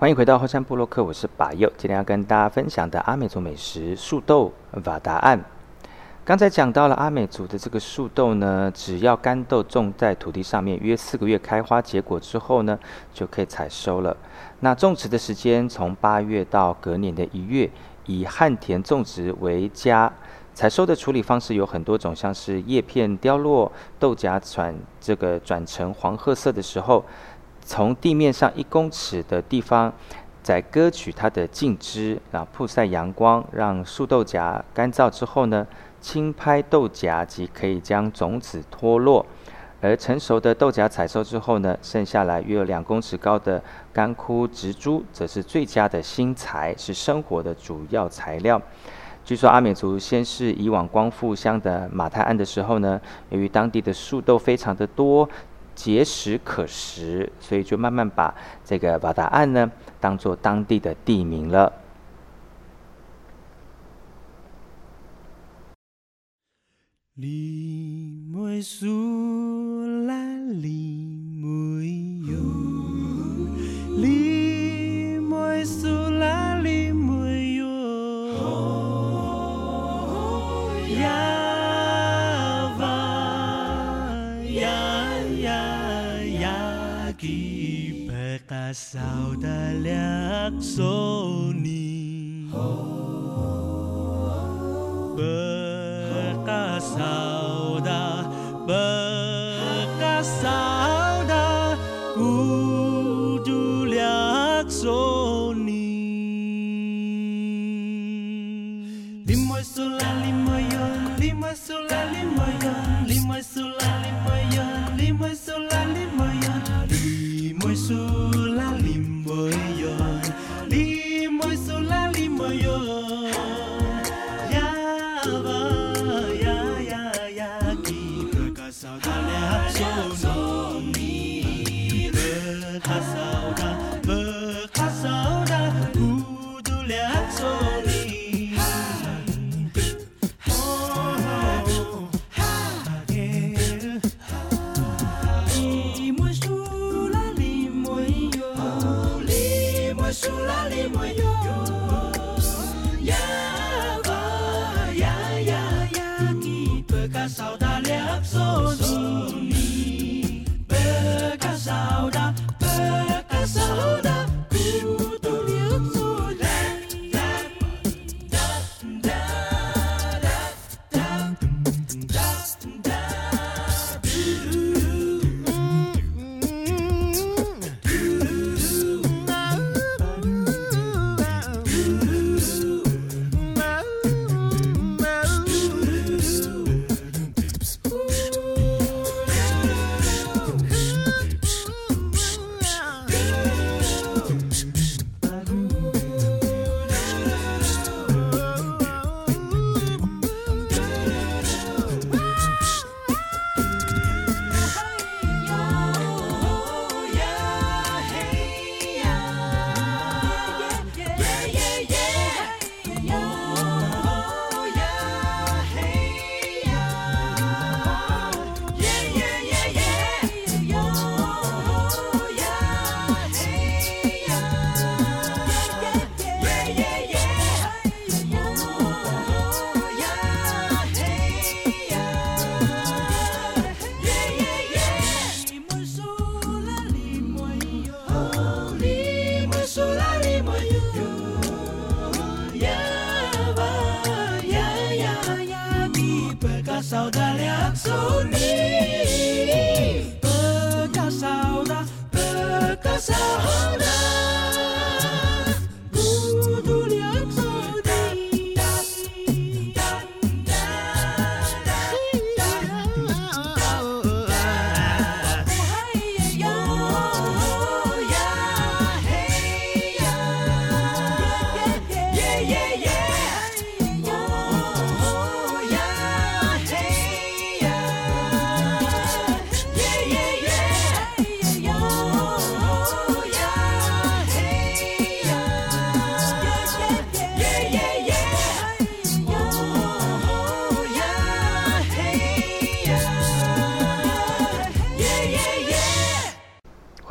欢迎回到后山部落客，我是巴佑。今天要跟大家分享的阿美族美食树豆瓦达案。刚才讲到了阿美族的这个树豆呢，只要干豆种在土地上面，约四个月开花结果之后呢，就可以采收了。那种植的时间从八月到隔年的一月，以旱田种植为佳。采收的处理方式有很多种，像是叶片凋落、豆荚转这个转成黄褐色的时候。从地面上一公尺的地方，再割取它的茎枝，然后曝晒阳光，让树豆荚干燥之后呢，轻拍豆荚即可以将种子脱落。而成熟的豆荚采收之后呢，剩下来约有两公尺高的干枯植株，则是最佳的新材，是生活的主要材料。据说阿美族先是以往光复乡的马太安的时候呢，由于当地的树豆非常的多，结实可食，所以就慢慢把这个瓦达岸呢当做当地的地名了。ta sao ta lắc số ni? Berka sao da berka sao da ku du lắc số ni? Limoy sula limoy limoy sula limoy limoy sula limoy limoy sula limoy limoy sula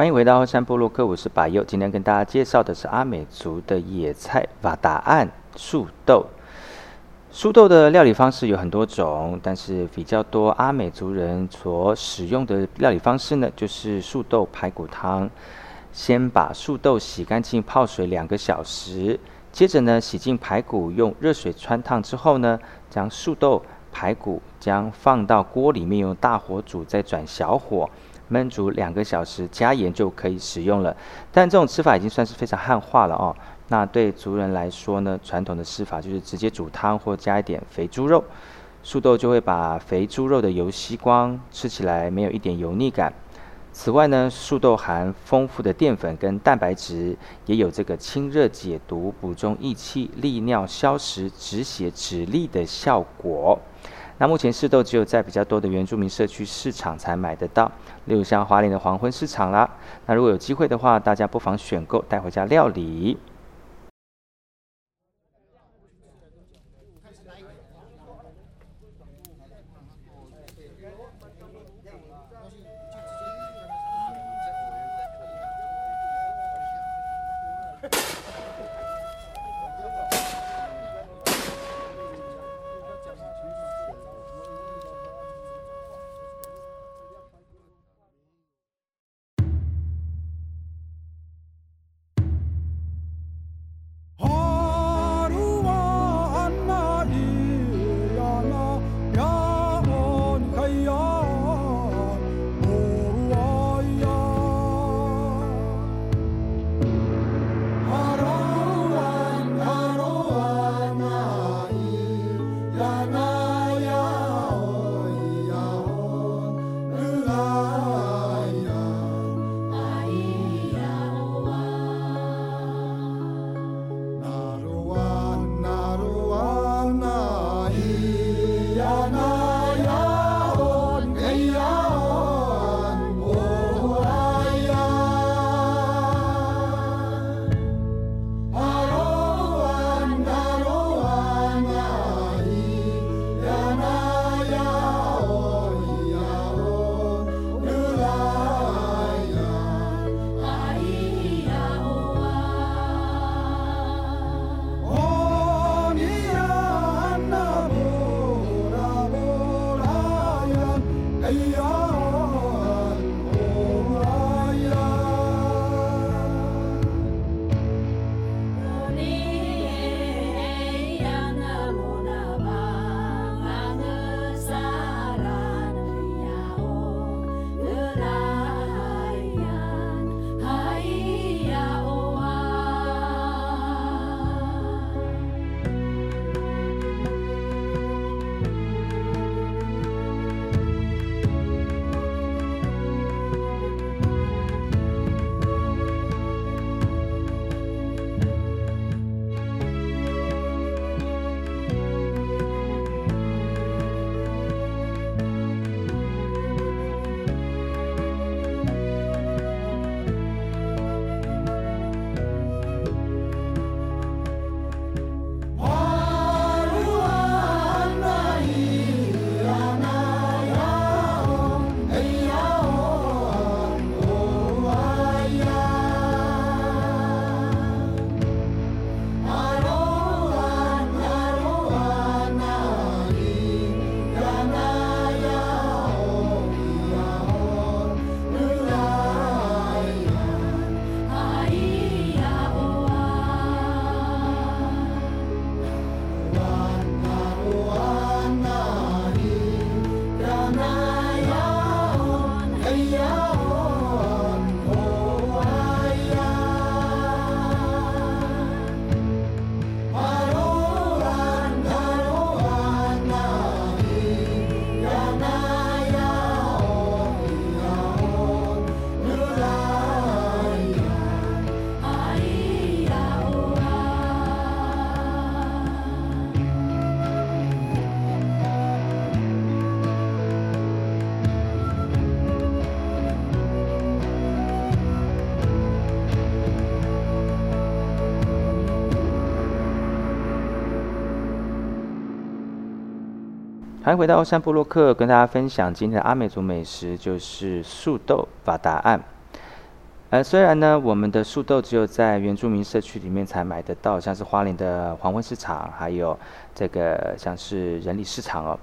欢迎回到山部落客，我是巴佑。今天跟大家介绍的是阿美族的野菜瓦达岸树豆。树豆的料理方式有很多种，但是比较多阿美族人所使用的料理方式呢，就是树豆排骨汤。先把树豆洗干净，泡水两个小时，接着呢，洗净排骨，用热水汆烫之后呢，将树豆、排骨将放到锅里面，用大火煮，再转小火。焖煮两个小时，加盐就可以食用了。但这种吃法已经算是非常汉化了哦。那对族人来说呢，传统的吃法就是直接煮汤或加一点肥猪肉，素豆就会把肥猪肉的油吸光，吃起来没有一点油腻感。此外呢，素豆含丰富的淀粉跟蛋白质，也有这个清热解毒、补中益气、利尿消食、止血止痢的效果。那目前市豆只有在比较多的原住民社区市场才买得到，例如像华林的黄昏市场啦。那如果有机会的话，大家不妨选购带回家料理。欢迎回到欧山布洛克，跟大家分享今天的阿美族美食，就是树豆瓦达案。呃，虽然呢，我们的树豆只有在原住民社区里面才买得到，像是花莲的黄昏市场，还有这个像是人力市场哦。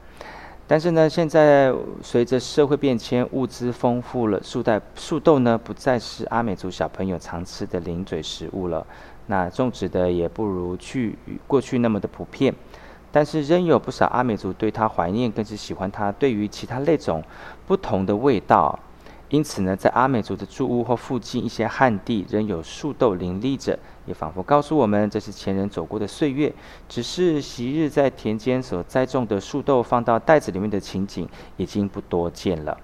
但是呢，现在随着社会变迁，物资丰富了，树袋树豆呢不再是阿美族小朋友常吃的零嘴食物了。那种植的也不如去过去那么的普遍。但是仍有不少阿美族对它怀念，更是喜欢它对于其他类种不同的味道。因此呢，在阿美族的住屋或附近一些旱地，仍有树豆林立着，也仿佛告诉我们，这是前人走过的岁月。只是昔日在田间所栽种的树豆放到袋子里面的情景，已经不多见了。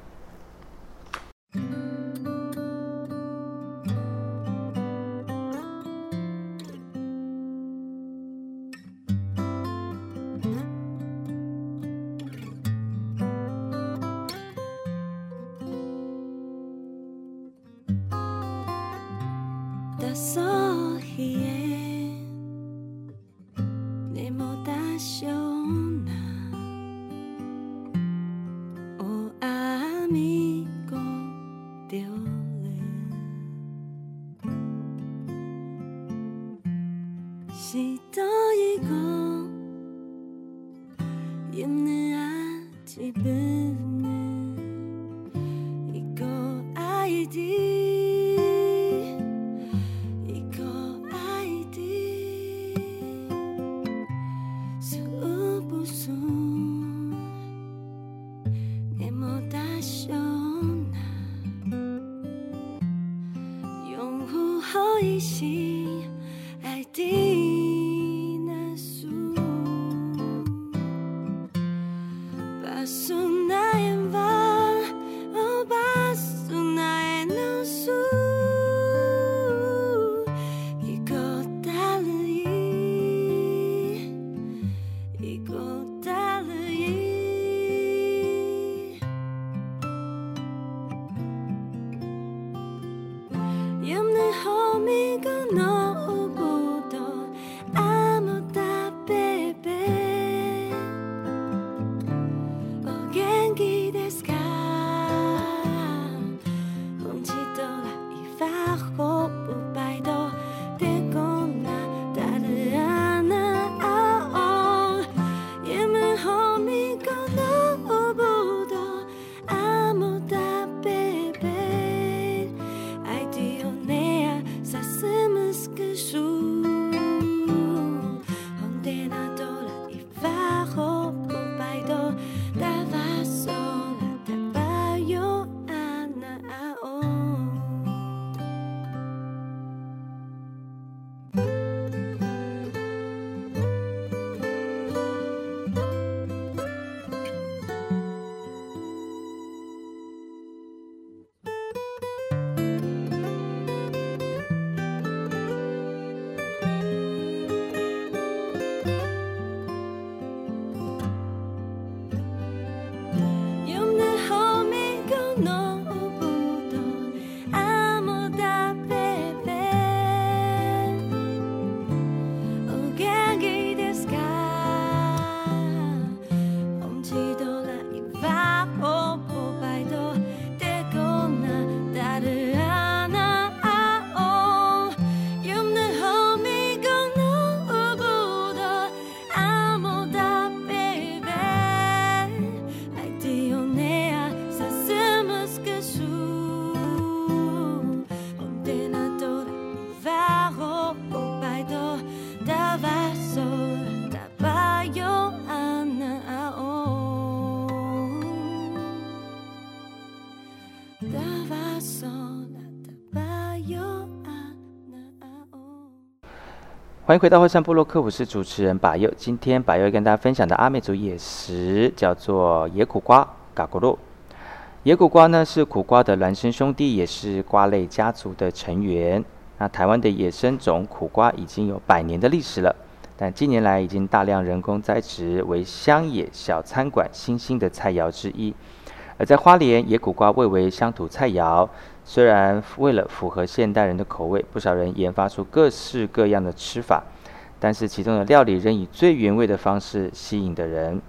欢迎回到后山部落客，我是主持人巴佑。今天巴佑跟大家分享的阿美族野食叫做野苦瓜嘎咕噜。野苦瓜呢是苦瓜的孪生兄弟，也是瓜类家族的成员。那台湾的野生种苦瓜已经有百年的历史了，但近年来已经大量人工栽植，为乡野小餐馆新兴的菜肴之一。而在花莲，野苦瓜味为乡土菜肴。虽然为了符合现代人的口味，不少人研发出各式各样的吃法，但是其中的料理仍以最原味的方式吸引的人。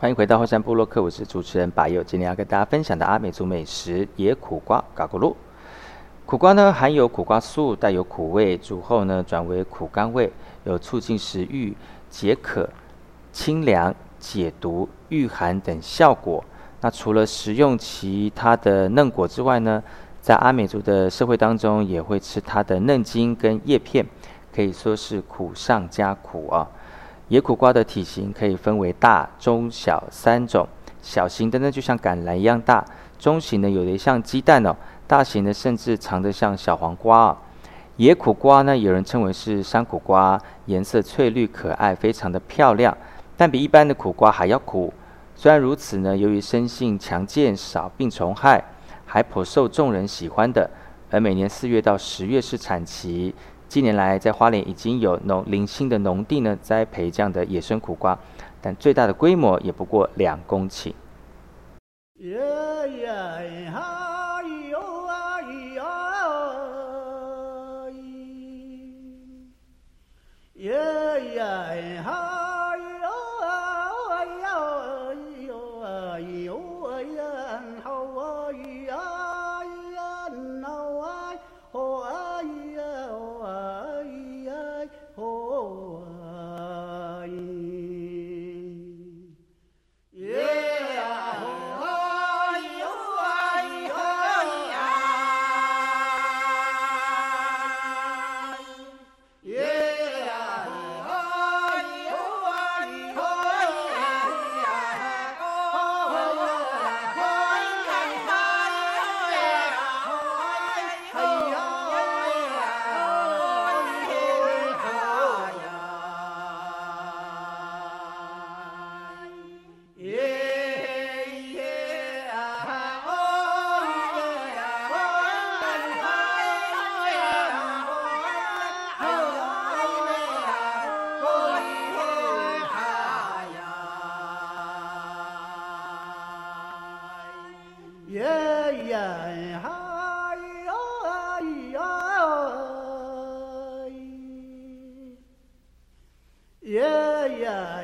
欢迎回到后山部落客，我是主持人白佑。今天要跟大家分享的阿美族美食野苦瓜嘎咕噜。苦瓜呢含有苦瓜素，带有苦味，煮后呢转为苦甘味，有促进食欲、解渴、清凉、解毒、御寒等效果。那除了食用其他的嫩果之外呢，在阿美族的社会当中，也会吃它的嫩茎跟叶片，可以说是苦上加苦啊。野苦瓜的体型可以分为大、中、小三种。小型的呢，就像橄榄一样大；中型的有点像鸡蛋哦；大型的甚至长得像小黄瓜啊。野苦瓜呢，有人称为是山苦瓜，颜色翠绿可爱，非常的漂亮，但比一般的苦瓜还要苦。虽然如此呢，由于生性强健，少病虫害，还颇受众人喜欢的。而每年四月到十月是产期。近年来在花莲已经有农零星的农地呢栽培这样的野生苦瓜但最大的规模也不过两公顷耶耶 uh,